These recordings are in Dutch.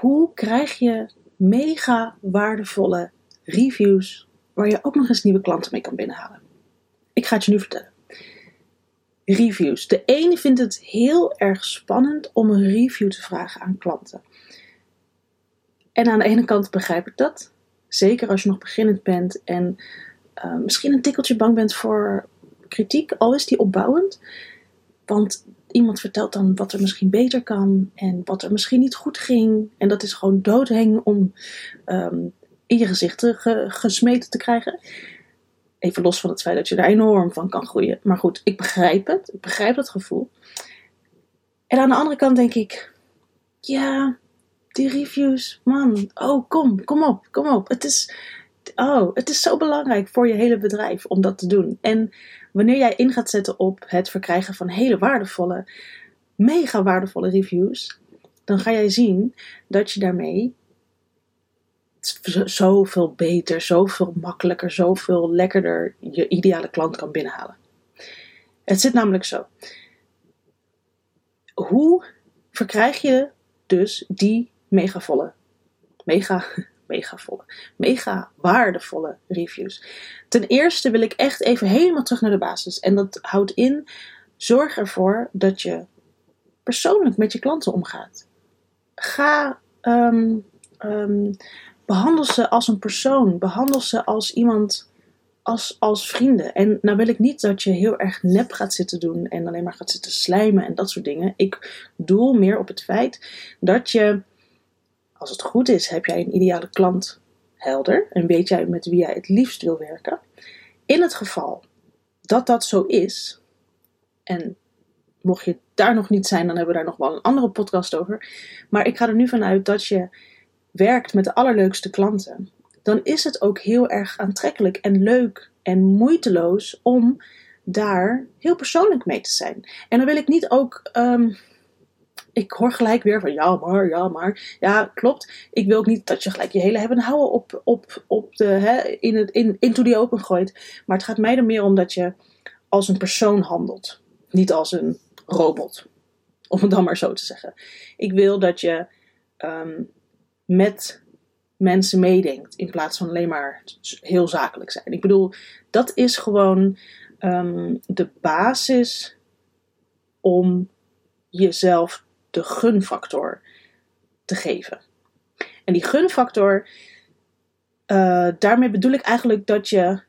hoe krijg je mega waardevolle reviews waar je ook nog eens nieuwe klanten mee kan binnenhalen? Ik ga het je nu vertellen. Reviews. De ene vindt het heel erg spannend om een review te vragen aan klanten. En aan de ene kant begrijp ik dat. Zeker als je nog beginnend bent en uh, misschien een tikkeltje bang bent voor kritiek, al is die opbouwend. Want iemand vertelt dan wat er misschien beter kan en wat er misschien niet goed ging. En dat is gewoon doodheng om um, in je gezicht ge gesmeten te krijgen. Even los van het feit dat je daar enorm van kan groeien. Maar goed, ik begrijp het. Ik begrijp dat gevoel. En aan de andere kant denk ik, ja, die reviews, man, oh kom, kom op, kom op. Het is, oh, het is zo belangrijk voor je hele bedrijf om dat te doen. En wanneer jij in gaat zetten op het verkrijgen van hele waardevolle, mega waardevolle reviews, dan ga jij zien dat je daarmee zoveel beter, zoveel makkelijker, zoveel lekkerder je ideale klant kan binnenhalen. Het zit namelijk zo. Hoe verkrijg je dus die megavolle, mega, megavolle, mega waardevolle reviews? Ten eerste wil ik echt even helemaal terug naar de basis. En dat houdt in, zorg ervoor dat je persoonlijk met je klanten omgaat. Ga um, um, Behandel ze als een persoon. Behandel ze als iemand, als, als vrienden. En nou wil ik niet dat je heel erg nep gaat zitten doen en alleen maar gaat zitten slijmen en dat soort dingen. Ik doel meer op het feit dat je, als het goed is, heb jij een ideale klant helder en weet jij met wie jij het liefst wil werken. In het geval dat dat zo is, en mocht je daar nog niet zijn, dan hebben we daar nog wel een andere podcast over. Maar ik ga er nu vanuit dat je werkt met de allerleukste klanten, dan is het ook heel erg aantrekkelijk en leuk en moeiteloos om daar heel persoonlijk mee te zijn. En dan wil ik niet ook. Um, ik hoor gelijk weer van ja, maar, ja, maar. Ja, klopt. Ik wil ook niet dat je gelijk je hele hebben houden op, op, op de, hè, in het, in, into the open gooit. Maar het gaat mij er meer om dat je als een persoon handelt. Niet als een robot. Om het dan maar zo te zeggen. Ik wil dat je um, met mensen meedenkt. In plaats van alleen maar heel zakelijk zijn. Ik bedoel, dat is gewoon um, de basis om jezelf de gunfactor te geven. En die gunfactor, uh, daarmee bedoel ik eigenlijk dat je,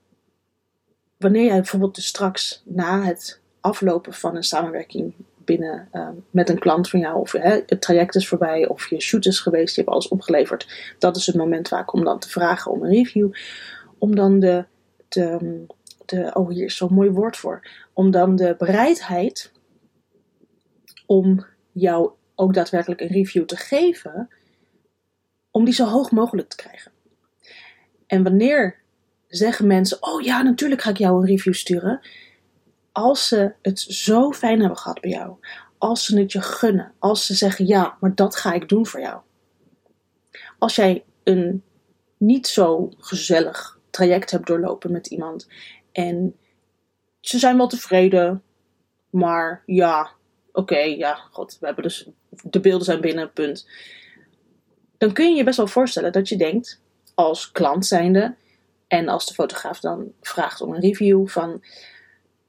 wanneer jij bijvoorbeeld dus straks na het aflopen van een samenwerking binnen ehm, met een klant van jou. Of hè, het traject is voorbij of je shoot is geweest, je hebt alles opgeleverd. Dat is het moment vaak om dan te vragen om een review. Om dan de, de, de oh hier is zo'n mooi woord voor. Om dan de bereidheid om jou ook daadwerkelijk een review te geven, om die zo hoog mogelijk te krijgen. En wanneer zeggen mensen: Oh ja, natuurlijk ga ik jou een review sturen als ze het zo fijn hebben gehad bij jou, als ze het je gunnen, als ze zeggen ja, maar dat ga ik doen voor jou. Als jij een niet zo gezellig traject hebt doorlopen met iemand en ze zijn wel tevreden, maar ja, oké, ja, god, we hebben dus de beelden zijn binnen, punt. Dan kun je je best wel voorstellen dat je denkt, als klant zijnde, en als de fotograaf dan vraagt om een review van,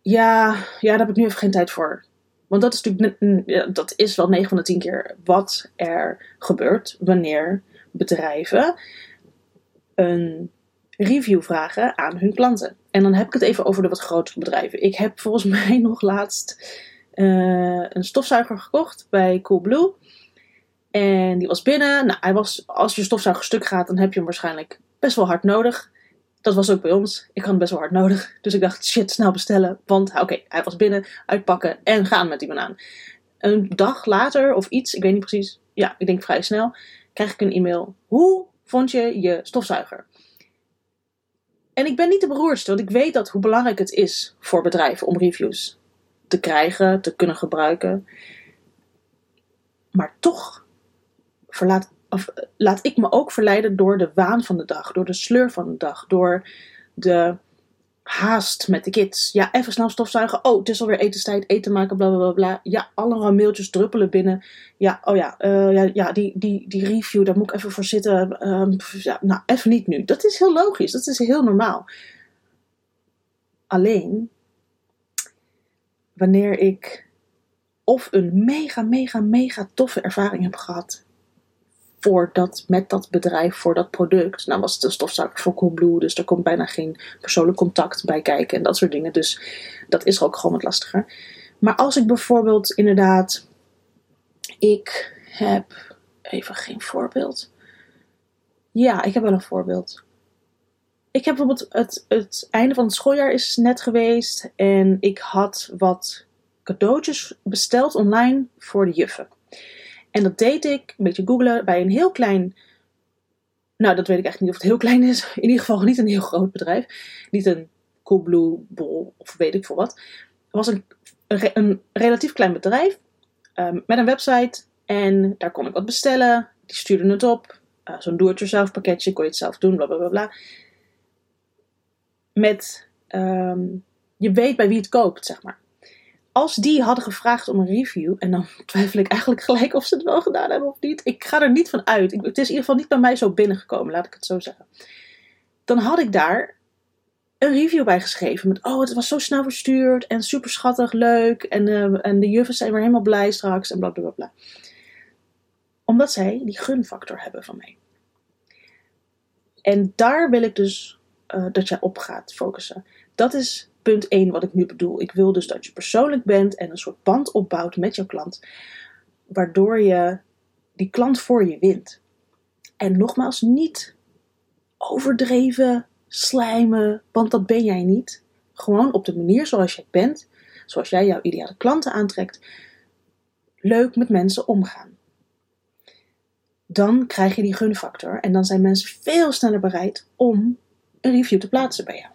ja, ja, daar heb ik nu even geen tijd voor. Want dat is natuurlijk, dat is wel 9 van de 10 keer wat er gebeurt wanneer bedrijven een review vragen aan hun klanten. En dan heb ik het even over de wat grotere bedrijven. Ik heb volgens mij nog laatst uh, een stofzuiger gekocht bij Coolblue. En die was binnen. Nou, hij was, als je stofzuiger stuk gaat, dan heb je hem waarschijnlijk best wel hard nodig. Dat was ook bij ons. Ik had hem best wel hard nodig. Dus ik dacht, shit, snel bestellen. Want oké, hij was binnen, uitpakken en gaan met die banaan. Een dag later of iets, ik weet niet precies. Ja, ik denk vrij snel. Krijg ik een e-mail. Hoe vond je je stofzuiger? En ik ben niet de beroerdste, want ik weet dat hoe belangrijk het is voor bedrijven om reviews te krijgen, te kunnen gebruiken. Maar toch verlaat of laat ik me ook verleiden door de waan van de dag, door de sleur van de dag, door de haast met de kids. Ja, even snel stofzuigen. Oh, het is alweer etenstijd, eten maken, bla bla bla. Ja, allemaal mailtjes druppelen binnen. Ja, oh ja, uh, ja, ja die, die, die review, daar moet ik even voor zitten. Um, ja, nou, even niet nu. Dat is heel logisch, dat is heel normaal. Alleen, wanneer ik of een mega, mega, mega toffe ervaring heb gehad voor dat, met dat bedrijf, voor dat product. Nou was het een stofzuiger voor Coolblue, dus er komt bijna geen persoonlijk contact bij kijken en dat soort dingen. Dus dat is ook gewoon wat lastiger. Maar als ik bijvoorbeeld inderdaad, ik heb even geen voorbeeld. Ja, ik heb wel een voorbeeld. Ik heb bijvoorbeeld het, het einde van het schooljaar is net geweest en ik had wat cadeautjes besteld online voor de juffen. En dat deed ik, een beetje googlen, bij een heel klein. Nou, dat weet ik eigenlijk niet of het heel klein is. In ieder geval niet een heel groot bedrijf. Niet een Coolblue Bol of weet ik veel wat. Het was een, een, relatief klein bedrijf ehm, met een website. En daar kon ik wat bestellen. Die stuurden het op. Uh, Zo'n do-it-yourself pakketje, kon je het zelf doen, bla bla bla. bla. Met, um, je weet bij wie het koopt, zeg maar als die hadden gevraagd om een review, en dan twijfel ik eigenlijk gelijk of ze het wel gedaan hebben of niet. Ik ga er niet van uit. het is in ieder geval niet bij mij zo binnengekomen, laat ik het zo zeggen. Dan had ik daar een review bij geschreven. Met, oh, het was zo snel verstuurd en super schattig, leuk. En, uh, en de juffen zijn weer helemaal blij straks en bla bla bla. Omdat zij die gunfactor hebben van mij. En daar wil ik dus uh, dat jij op gaat focussen. Dat is punt 1 wat ik nu bedoel. Ik wil dus dat je persoonlijk bent en een soort band opbouwt met jouw klant, waardoor je die klant voor je wint. En nogmaals, niet overdreven slijmen, want dat ben jij niet. Gewoon op de manier zoals jij bent, zoals jij jouw ideale klanten aantrekt, leuk met mensen omgaan. Dan krijg je die gunfactor en dan zijn mensen veel sneller bereid om een review te plaatsen bij jou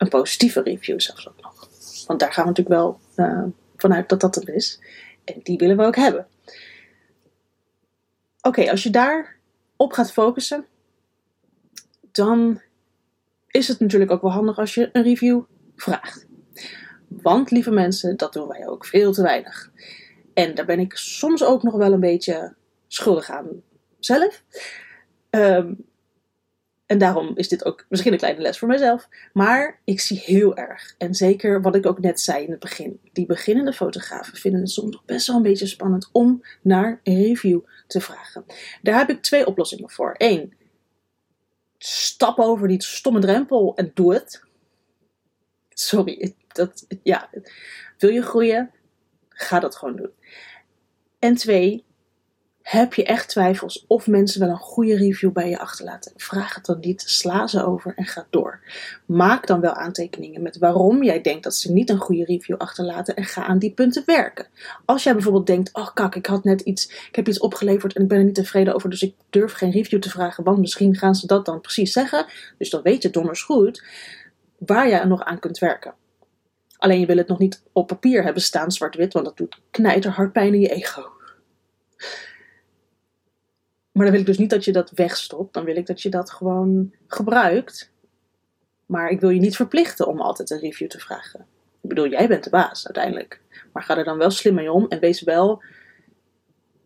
een positieve review zelfs ook nog. Want daar gaan we natuurlijk wel uh, vanuit dat dat er is. En die willen we ook hebben. Oké, als je daar op gaat focussen, dan is het natuurlijk ook wel handig als je een review vraagt. Want lieve mensen, dat doen wij ook veel te weinig. En daar ben ik soms ook nog wel een beetje schuldig aan zelf. Um, en daarom is dit ook misschien een kleine les voor mezelf. Maar ik zie heel erg, en zeker wat ik ook net zei in het begin, die beginnende fotografen vinden het soms nog best wel een beetje spannend om naar een review te vragen. Daar heb ik twee oplossingen voor. Eén, stap over die stomme drempel en doe het. Sorry, dat, ja, wil je groeien? Ga dat gewoon doen. En twee, heb je echt twijfels of mensen wel een goede review bij je achterlaten? Vraag het dan niet, sla ze over en ga door. Maak dan wel aantekeningen met waarom jij denkt dat ze niet een goede review achterlaten en ga aan die punten werken. Als jij bijvoorbeeld denkt, oh kak, ik had net iets, ik heb iets opgeleverd en ik ben er niet tevreden over, dus ik durf geen review te vragen, want misschien gaan ze dat dan precies zeggen. Dus dan weet je donders goed waar jij nog aan kunt werken. Alleen je wil het nog niet op papier hebben staan, zwart-wit, want dat doet knijterhard pijn in je ego. Maar dan wil ik dus niet dat je dat wegstopt. Dan wil ik dat je dat gewoon gebruikt. Maar ik wil je niet verplichten om altijd een review te vragen. Ik bedoel, jij bent de baas uiteindelijk. Maar ga er dan wel slim mee om en wees wel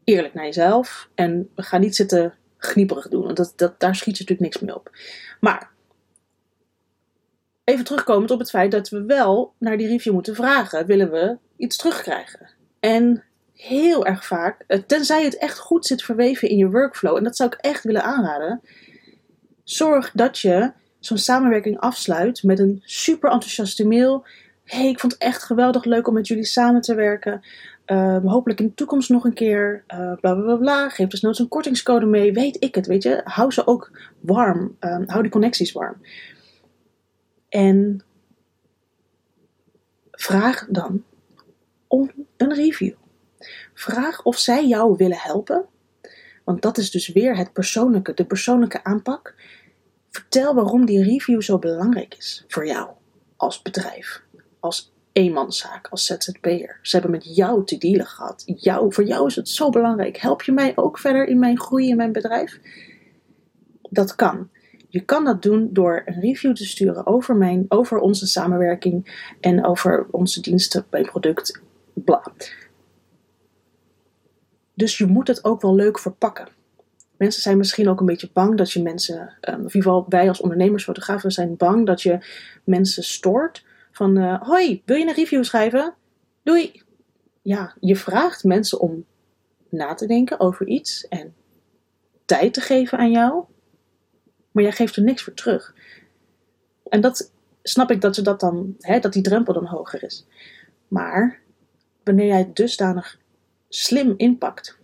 eerlijk naar jezelf. En ga niet zitten gnieperig doen, want dat, dat, daar schiet je natuurlijk niks mee op. Maar even terugkomend op het feit dat we wel naar die review moeten vragen. Willen we iets terugkrijgen? En heel erg vaak, eh, tenzij het echt goed zit verweven in je workflow, en dat zou ik echt willen aanraden, zorg dat je zo'n samenwerking afsluit met een super enthousiaste mail. hey, ik vond het echt geweldig leuk om met jullie samen te werken. Ehm, hopelijk in de toekomst nog een keer. Uh, bla bla bla. Geef dus nooit een kortingscode mee. Weet ik het, weet je. Hou ze ook warm. Ehm, hou die connecties warm. En vraag dan om een review. Vraag of zij jou willen helpen. Want dat is dus weer het persoonlijke, de persoonlijke aanpak. Vertel waarom die review zo belangrijk is voor jou als bedrijf, als eenmanszaak, als ZZP'er. Ze hebben met jou te dealen gehad. Jou, voor jou is het zo belangrijk. Help je mij ook verder in mijn groei in mijn bedrijf? Dat kan. Je kan dat doen door een review te sturen over, mijn, over onze samenwerking en over onze diensten bij product. Bla. Dus je moet het ook wel leuk verpakken. Mensen zijn misschien ook een beetje bang dat je mensen, um, in ieder geval wij als ondernemers, fotografen, zijn bang dat je mensen stoort. Van, uh, hoi, wil je een review schrijven? Doei! Ja, je vraagt mensen om na te denken over iets en tijd te geven aan jou, maar jij geeft er niks voor terug. En dat snap ik dat, ze dat, dan, hè, dat die drempel dan hoger is. Maar wanneer jij dusdanig slim inpakt,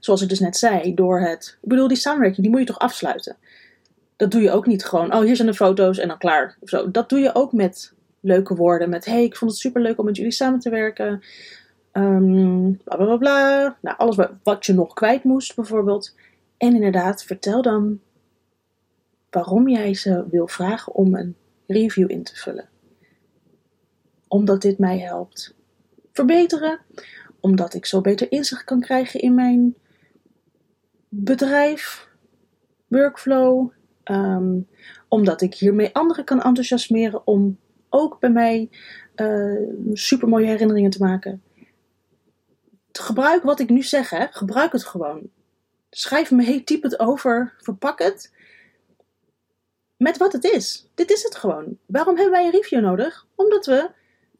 zoals ik dus net zei, door het. Ik bedoel, die samenwerking, die moet je toch afsluiten? Dat doe je ook niet gewoon, oh, hier zijn de foto's en dan klaar. Zo. Dat doe je ook met leuke woorden. Met, hey, ik vond het super leuk om met jullie samen te werken. Um, bla bla bla. Nou, alles wat je nog kwijt moest, bijvoorbeeld. En inderdaad, vertel dan waarom jij ze wil vragen om een review in te vullen. Omdat dit mij helpt verbeteren. Omdat ik zo beter inzicht kan krijgen in mijn bedrijf, workflow. Um, omdat ik hiermee anderen kan enthousiasmeren om ook bij mij uh, super mooie herinneringen te maken. Gebruik wat ik nu zeg, hè. gebruik het gewoon. Schrijf mee, typ het over, verpak het. Met wat het is. Dit is het gewoon. Waarom hebben wij een review nodig? Omdat we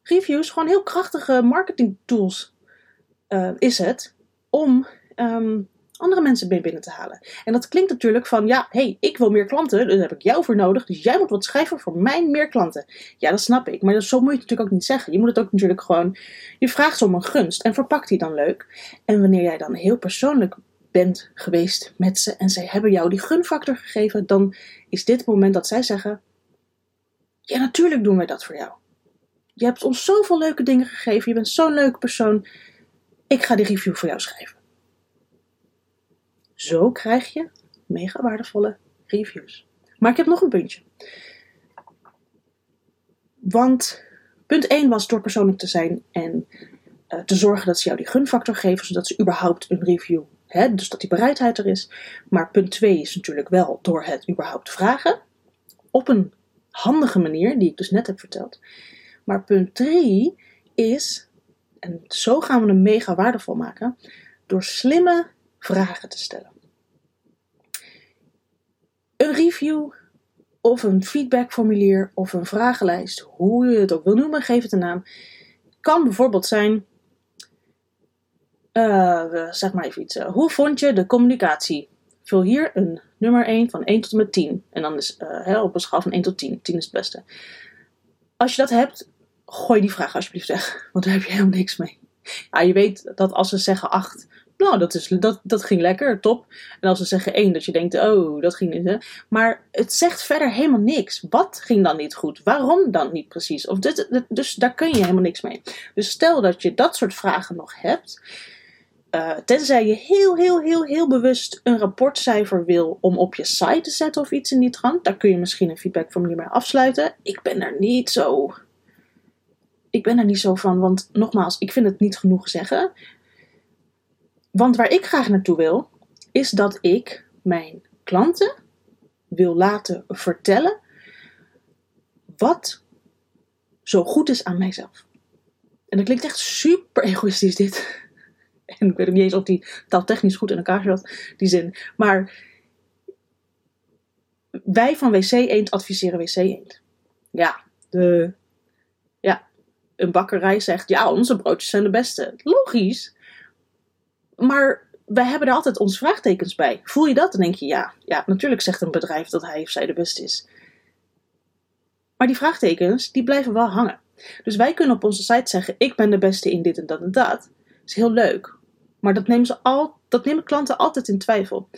reviews gewoon heel krachtige marketing tools uh, is het om um, andere mensen binnen te halen. En dat klinkt natuurlijk van, ja, hey, ik wil meer klanten, daar heb ik jou voor nodig, dus jij moet wat schrijven voor mijn meer klanten. Ja, dat snap ik, maar zo moet je het natuurlijk ook niet zeggen. Je moet het ook natuurlijk gewoon, je vraagt om een gunst en verpakt die dan leuk. En wanneer jij dan heel persoonlijk bent geweest met ze en zij hebben jou die gunfactor gegeven, dan is dit het moment dat zij zeggen, ja, natuurlijk doen wij dat voor jou. Je hebt ons zoveel leuke dingen gegeven, je bent zo'n leuke persoon, ik ga die review voor jou schrijven. Zo krijg je mega waardevolle reviews. Maar ik heb nog een puntje. Want punt 1 was door persoonlijk te zijn en uh, te zorgen dat ze jou die gunfactor geven, zodat ze überhaupt een review, hè, dus dat die bereidheid er is. Maar punt 2 is natuurlijk wel door het überhaupt vragen. Op een handige manier, die ik dus net heb verteld. Maar punt 3 is, en zo gaan we hem mega waardevol maken, door slimme vragen te stellen. Een review of een feedbackformulier of een vragenlijst, hoe je het ook wil noemen, geef het een naam, kan bijvoorbeeld zijn, uh, zeg maar even iets, uh, hoe vond je de communicatie? Vul hier een nummer 1 van 1 tot en met 10. En dan is uh, op een schaal van 1 tot 10. 10 is het beste. Als je dat hebt, gooi die vraag alsjeblieft weg, want daar heb je helemaal niks mee. Ja, je weet dat als ze zeggen 8, nou, dat, is, dat, dat ging lekker, top. En als ze zeggen één, dat je denkt, oh, dat ging niet. Maar het zegt verder helemaal niks. Wat ging dan niet goed? Waarom dan niet precies? Of dus daar kun je helemaal niks mee. Dus stel dat je dat soort vragen nog hebt. Uh, tenzij je heel, heel, heel, heel bewust een rapportcijfer wil om op je site te zetten of iets in die trant. Daar kun je misschien een feedbackformulier mee afsluiten. Ik ben er niet zo. Ik ben er niet zo van, want nogmaals, ik vind het niet genoeg zeggen. Want waar ik graag naartoe wil, is dat ik mijn klanten wil laten vertellen wat zo goed is aan mijzelf. En dat klinkt echt super egoïstisch dit. En ik weet niet eens of die taaltechnisch goed in elkaar zat, die zin. Maar wij van WC Eend adviseren WC Eend. Ja, de, een bakkerij zegt, ja, onze broodjes zijn de beste. Logisch. Maar wij hebben er altijd onze vraagtekens bij. Voel je dat? Dan denk je, ja, ja, natuurlijk zegt een bedrijf dat hij of zij de beste is. Maar die vraagtekens, die blijven wel hangen. Dus wij kunnen op onze site zeggen, ik ben de beste in dit en dat en dat. Dat is heel leuk. Maar dat nemen, ze al, dat nemen klanten altijd in twijfel.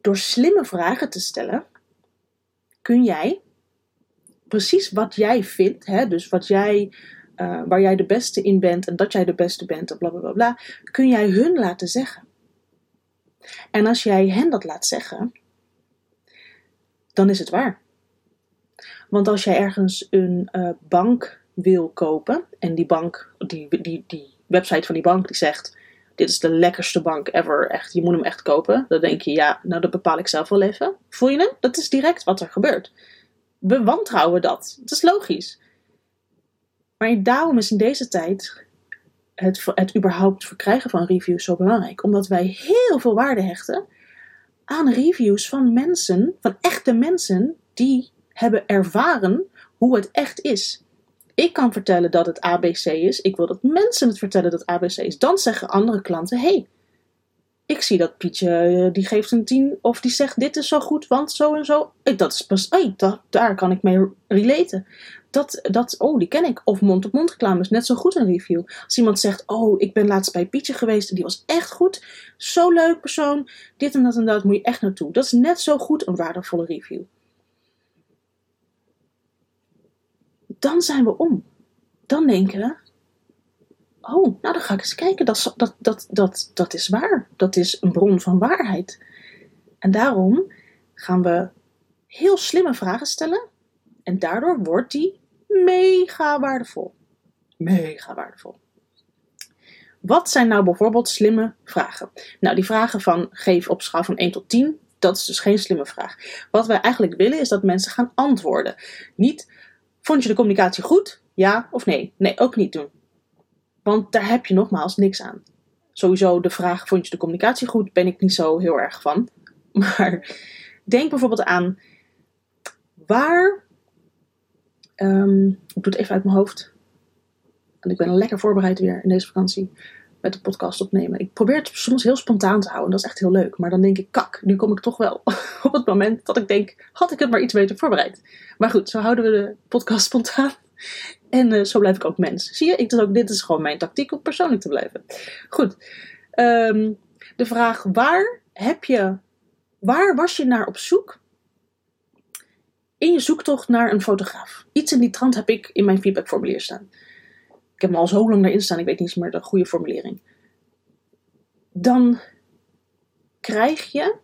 Door slimme vragen te stellen, kun jij precies wat jij vindt, hè, dus wat jij uh, waar jij de beste in bent en dat jij de beste bent en bla bla bla kun jij hun laten zeggen. En als jij hen dat laat zeggen, dan is het waar. Want als jij ergens een uh, bank wil kopen en die bank, die, die, die website van die bank die zegt dit is de lekkerste bank ever, echt, je moet hem echt kopen. Dan denk je, ja, nou dat bepaal ik zelf wel even. Voel je hem? Dat is direct wat er gebeurt. We wantrouwen dat. Dat is logisch. Maar daarom is in deze tijd het, het überhaupt verkrijgen van reviews zo belangrijk. Omdat wij heel veel waarde hechten aan reviews van mensen, van echte mensen, die hebben ervaren hoe het echt is. Ik kan vertellen dat het ABC is. Ik wil dat mensen het vertellen dat het ABC is. Dan zeggen andere klanten: hey, ik zie dat Pietje, eh, die geeft een 10 of die zegt dit is zo goed, want zo en zo. Dat is pas, hey, dat, daar kan ik mee relaten. Dat, dat, oh, die ken ik. Of mond-op-mond reclame is net zo goed een review. Als iemand zegt, oh, ik ben laatst bij Pietje geweest en die was echt goed. Zo leuk persoon. Dit en dat en dat moet je echt naartoe. Dat is net zo goed een waardevolle review. Dan zijn we om. Dan denken we, oh, nou dan ga ik eens kijken. Dat, dat, dat, dat, dat is waar. Dat is een bron van waarheid. En daarom gaan we heel slimme vragen stellen. En daardoor wordt die mega waardevol. Mega waardevol. Wat zijn nou bijvoorbeeld slimme vragen? Nou, die vragen van geef op schaal van 1 tot 10, dat is dus geen slimme vraag. Wat wij eigenlijk willen is dat mensen gaan antwoorden. Niet, vond je de communicatie goed? Ja of nee? Nee, ook niet doen. Want daar heb je nogmaals niks aan. Sowieso de vraag: vond je de communicatie goed? Ben ik niet zo heel erg van. Maar denk bijvoorbeeld aan waar. Um, ik doe het even uit mijn hoofd. En ik ben lekker voorbereid weer in deze vakantie met de podcast opnemen. Ik probeer het soms heel spontaan te houden. Dat is echt heel leuk. Maar dan denk ik, kak, nu kom ik toch wel op het moment dat ik denk, had ik het maar iets beter voorbereid. Maar goed, zo houden we de podcast spontaan. En uh, zo blijf ik ook mens. Zie je, ik ook, dit is gewoon mijn tactiek om persoonlijk te blijven. Goed. Um, de vraag, waar heb je, waar was je naar op zoek? In je zoektocht naar een fotograaf. Iets in die trant heb ik in mijn feedbackformulier staan. Ik heb hem al zo lang daarin staan, ik weet niet eens meer de goede formulering. Dan krijg je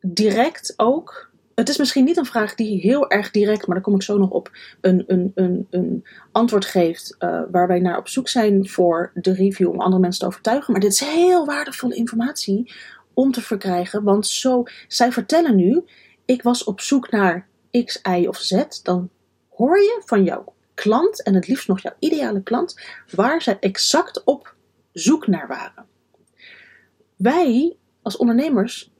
direct ook het is misschien niet een vraag die heel erg direct, maar daar kom ik zo nog op, een, een, een, een antwoord geeft uh, waar wij naar op zoek zijn voor de review om andere mensen te overtuigen. Maar dit is heel waardevolle informatie om te verkrijgen, want zo, zij vertellen nu, ik was op zoek naar X, Y of Z, dan hoor je van jouw klant en het liefst nog jouw ideale klant, waar zij exact op zoek naar waren. Wij als ondernemers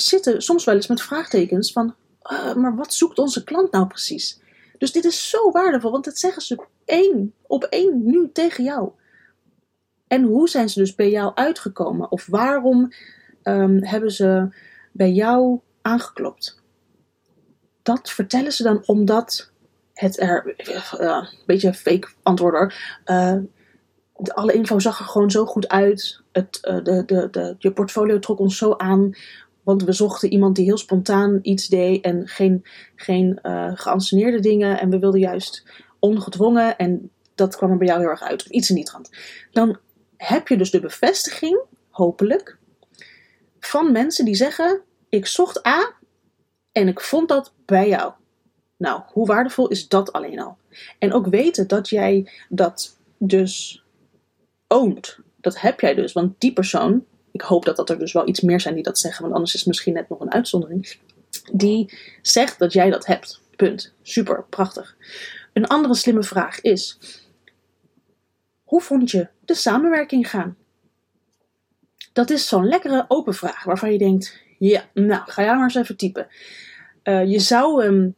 zitten soms wel eens met vraagtekens van, uh, maar wat zoekt onze klant nou precies? Dus dit is zo waardevol, want dat zeggen ze één op één nu tegen jou. En hoe zijn ze dus bij jou uitgekomen? Of waarom um, hebben ze bij jou aangeklopt? Dat vertellen ze dan omdat het er, een beetje fake antwoord hoor, de, alle info zag er gewoon zo goed uit. Het, uh, de, de, de, je portfolio trok ons zo aan. Want we zochten iemand die heel spontaan iets deed en geen, geen uh, geanceneerde dingen. En we wilden juist ongedwongen. En dat kwam er bij jou heel erg uit. Of iets in die trant. Dan heb je dus de bevestiging, hopelijk, van mensen die zeggen: Ik zocht A en ik vond dat bij jou. Nou, hoe waardevol is dat alleen al? En ook weten dat jij dat dus oont. Dat heb jij dus, want die persoon ik hoop dat dat er dus wel iets meer zijn die dat zeggen, want anders is het misschien net nog een uitzondering. Die zegt dat jij dat hebt. Punt. Super, prachtig. Een andere slimme vraag is: hoe vond je de samenwerking gaan? Dat is zo'n lekkere open vraag waarvan je denkt: ja, nou, ga jij maar eens even typen. Uh, je zou hem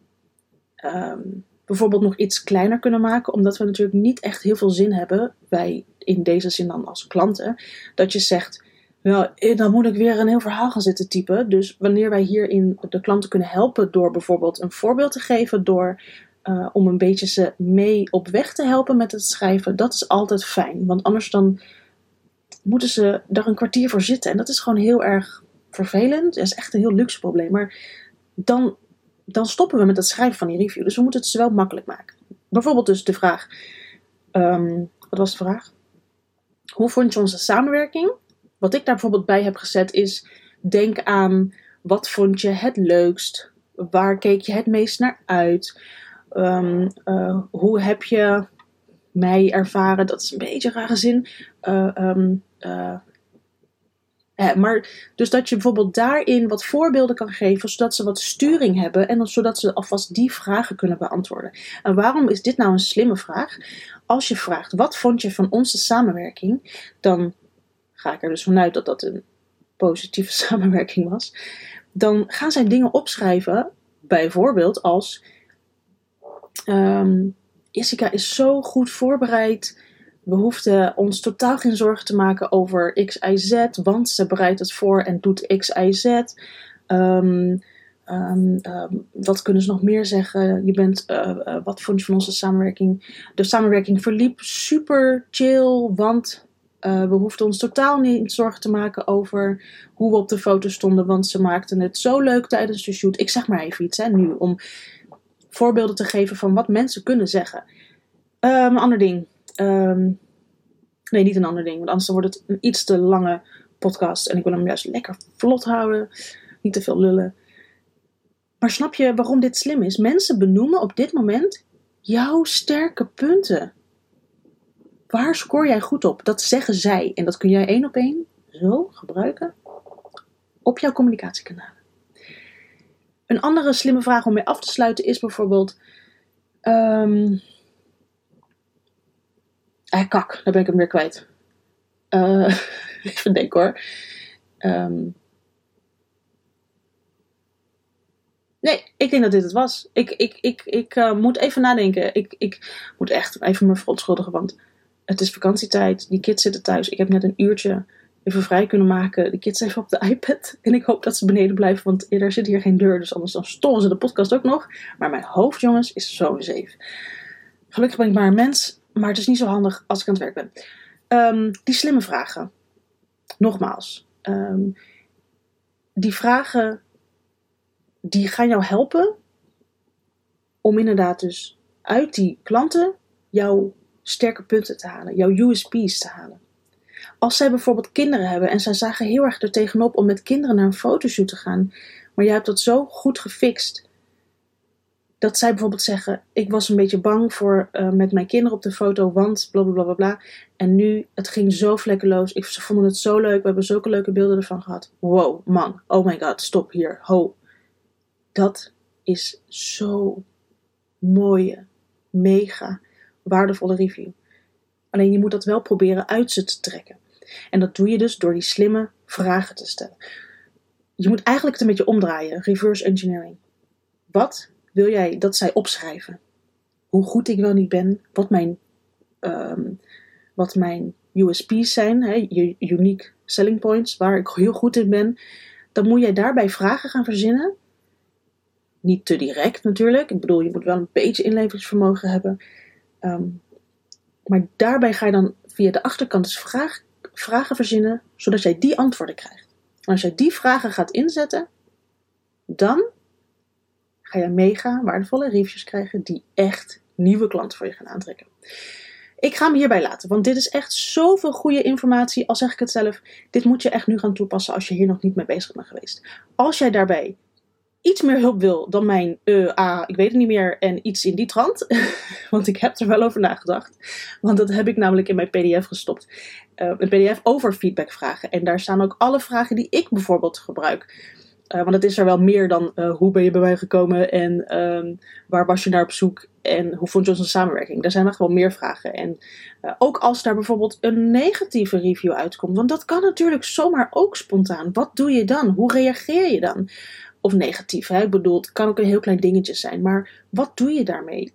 um, bijvoorbeeld nog iets kleiner kunnen maken, omdat we natuurlijk niet echt heel veel zin hebben, wij in deze zin dan als klanten, dat je zegt: eh, dan moet ik weer een heel verhaal gaan zitten typen. Dus wanneer wij hierin de klanten kunnen helpen door bijvoorbeeld een voorbeeld te geven, door uh, om een beetje ze mee op weg te helpen met het schrijven, dat is altijd fijn. Want anders dan moeten ze daar een kwartier voor zitten. En dat is gewoon heel erg vervelend. Dat is echt een heel luxe probleem. Maar dan, dan stoppen we met het schrijven van die review. Dus we moeten het ze wel makkelijk maken. Bijvoorbeeld dus de vraag, um, wat was de vraag? Hoe vond je onze samenwerking? Wat ik daar bijvoorbeeld bij heb gezet is: denk aan wat vond je het leukst? Waar keek je het meest naar uit? Um, uh, hoe heb je mij ervaren? Dat is een beetje een rare zin. eh, ehm, eh, maar dus dat je bijvoorbeeld daarin wat voorbeelden kan geven, zodat ze wat sturing hebben en dan, zodat ze alvast die vragen kunnen beantwoorden. En waarom is dit nou een slimme vraag? Als je vraagt, wat vond je van onze samenwerking? Dan ga ik er dus vanuit dat dat een positieve samenwerking was. Dan gaan zij dingen opschrijven, bijvoorbeeld als um, Jessica is zo goed voorbereid. We hoefden ons totaal geen zorgen te maken over X, Y, Z, want ze bereidt het voor en doet X, Y, Z. Um, um, wat kunnen ze nog meer zeggen? Je bent, uh, uh, wat vond je van onze samenwerking? De samenwerking verliep super chill, want uh, we hoefden ons totaal niet zorgen te maken over hoe we op de foto stonden, want ze maakten het zo leuk tijdens de shoot. Ik zeg maar even iets hè, nu, om voorbeelden te geven van wat mensen kunnen zeggen. Um, een ander ding. Um, nee, niet een ander ding, want anders wordt het een iets te lange podcast. En ik wil hem juist lekker vlot houden. Niet te veel lullen. Maar snap je waarom dit slim is? Mensen benoemen op dit moment jouw sterke punten. Waar scoor jij goed op? Dat zeggen zij. En dat kun jij één op één zo gebruiken op jouw communicatiekanalen. Een andere slimme vraag om mee af te sluiten is bijvoorbeeld. Um, eh, kak, daar ben ik hem weer kwijt. Uh, even denken hoor. Um, nee, ik denk dat dit het was. Ik, ik, ik, ik uh, moet even nadenken. Ik, ik moet echt even me verontschuldigen, want het is vakantietijd. Die kids zitten thuis. Ik heb net een uurtje even vrij kunnen maken. De kids even op de iPad. En ik hoop dat ze beneden blijven, want er zit hier geen deur. Dus anders dan ze de podcast ook nog. Maar mijn hoofd, jongens, is zo safe. Gelukkig ben ik maar een mens. Maar het is niet zo handig als ik aan het werk ben. Um, die slimme vragen. Nogmaals. Um, die vragen die gaan jou helpen om inderdaad dus uit die klanten jouw sterke punten te halen, jouw USP's te halen. Als zij bijvoorbeeld kinderen hebben en zij zagen heel erg er tegenop om met kinderen naar een fotoshoot te gaan, maar jij hebt dat zo goed gefixt dat zij bijvoorbeeld zeggen: Ik was een beetje bang voor uh, met mijn kinderen op de foto, want bla bla bla bla. En nu, het ging zo vlekkeloos. Ik, ze vonden het zo leuk. We hebben zulke leuke beelden ervan gehad. Wow, man. Oh my god, stop hier. Ho. Dat is zo mooie, mega waardevolle review. Alleen je moet dat wel proberen uit ze te trekken. En dat doe je dus door die slimme vragen te stellen. Je moet eigenlijk het een beetje omdraaien, reverse engineering. Wat wil jij dat zij opschrijven? Hoe goed ik wel niet ben, wat mijn, um, wat mijn USP's zijn, hè, unique selling points, waar ik heel goed in ben. Dan moet jij daarbij vragen gaan verzinnen. Niet te direct natuurlijk. Ik bedoel, je moet wel een beetje inleveringsvermogen hebben. Um, maar daarbij ga je dan via de achterkant dus vragen verzinnen, zodat jij die antwoorden krijgt. En als jij die vragen gaat inzetten, dan ga je mega waardevolle reviews krijgen die echt nieuwe klanten voor je gaan aantrekken. Ik ga hem hierbij laten, want dit is echt zoveel goede informatie. Al zeg ik het zelf, dit moet je echt nu gaan toepassen als je hier nog niet mee bezig bent geweest. Als jij daarbij iets meer hulp wil dan mijn uh, ah, ik weet het niet meer en iets in die trant. Want ik heb er wel over nagedacht. Want dat heb ik namelijk in mijn PDF gestopt. Uh, een PDF over feedbackvragen. En daar staan ook alle vragen die ik bijvoorbeeld gebruik. Uh, want het is er wel meer dan hoe ben je bij mij gekomen en um, waar was je naar op zoek en hoe vond je onze samenwerking. Er zijn echt wel meer vragen. En ook als daar bijvoorbeeld een negatieve review uitkomt, want dat kan natuurlijk zomaar ook spontaan. Wat doe je dan? Hoe reageer je dan? Of negatief, hè? ik bedoel, het kan ook een heel klein dingetje zijn. Maar wat doe je daarmee?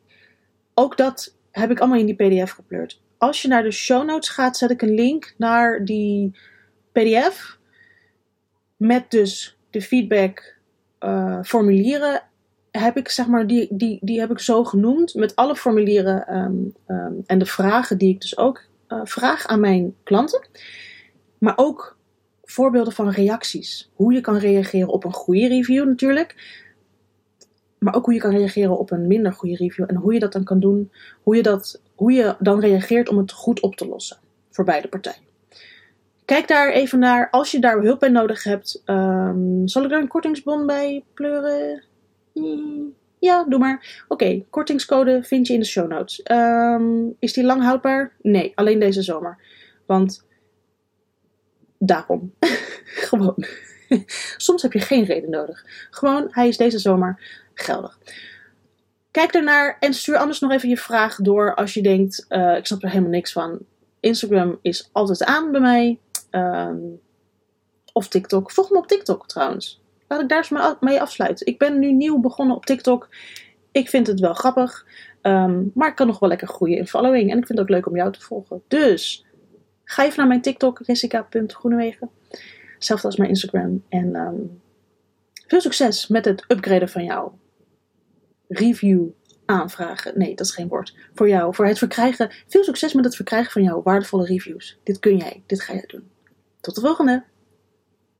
Ook dat heb ik allemaal in die PDF gepleurd. Als je naar de show notes gaat, zet ik een link naar die PDF. Met dus de feedback uh, formulieren. Heb ik zeg maar, die, die, die heb ik zo genoemd. Met alle formulieren um, um, en de vragen die ik dus ook uh, vraag aan mijn klanten. Maar ook voorbeelden van reacties. Hoe je kan reageren op een goede review natuurlijk. Maar ook hoe je kan reageren op een minder goede review. En hoe je dat dan kan doen. Hoe je, dat, hoe je dan reageert om het goed op te lossen. Voor beide partijen. Kijk daar even naar. Als je daar hulp bij nodig hebt. Um, zal ik daar een kortingsbon bij pleuren? Ja, doe maar. Oké, kortingscode vind je in de show notes. Um, is die lang houdbaar? Nee, alleen deze zomer. Want daarom. Gewoon. Soms heb je geen reden nodig. Gewoon, hij is deze zomer geldig. Kijk ernaar en stuur anders nog even je vraag door als je denkt: uh, ik snap er helemaal niks van. Instagram is altijd aan bij mij. Um, of TikTok. Volg me op TikTok trouwens. Laat ik daar mee afsluiten. Ik ben nu nieuw begonnen op TikTok. Ik vind het wel grappig. Um, maar ik kan nog wel lekker groeien in following. En ik vind het ook leuk om jou te volgen. Dus ga even naar mijn TikTok, jessica.groenewegen. Hetzelfde als mijn Instagram. En um, veel succes met het upgraden van jouw review aanvragen. Nee, dat is geen woord. Voor jou, voor het verkrijgen. Veel succes met het verkrijgen van jouw waardevolle reviews. Dit kun jij, dit ga jij doen. Tot de volgende!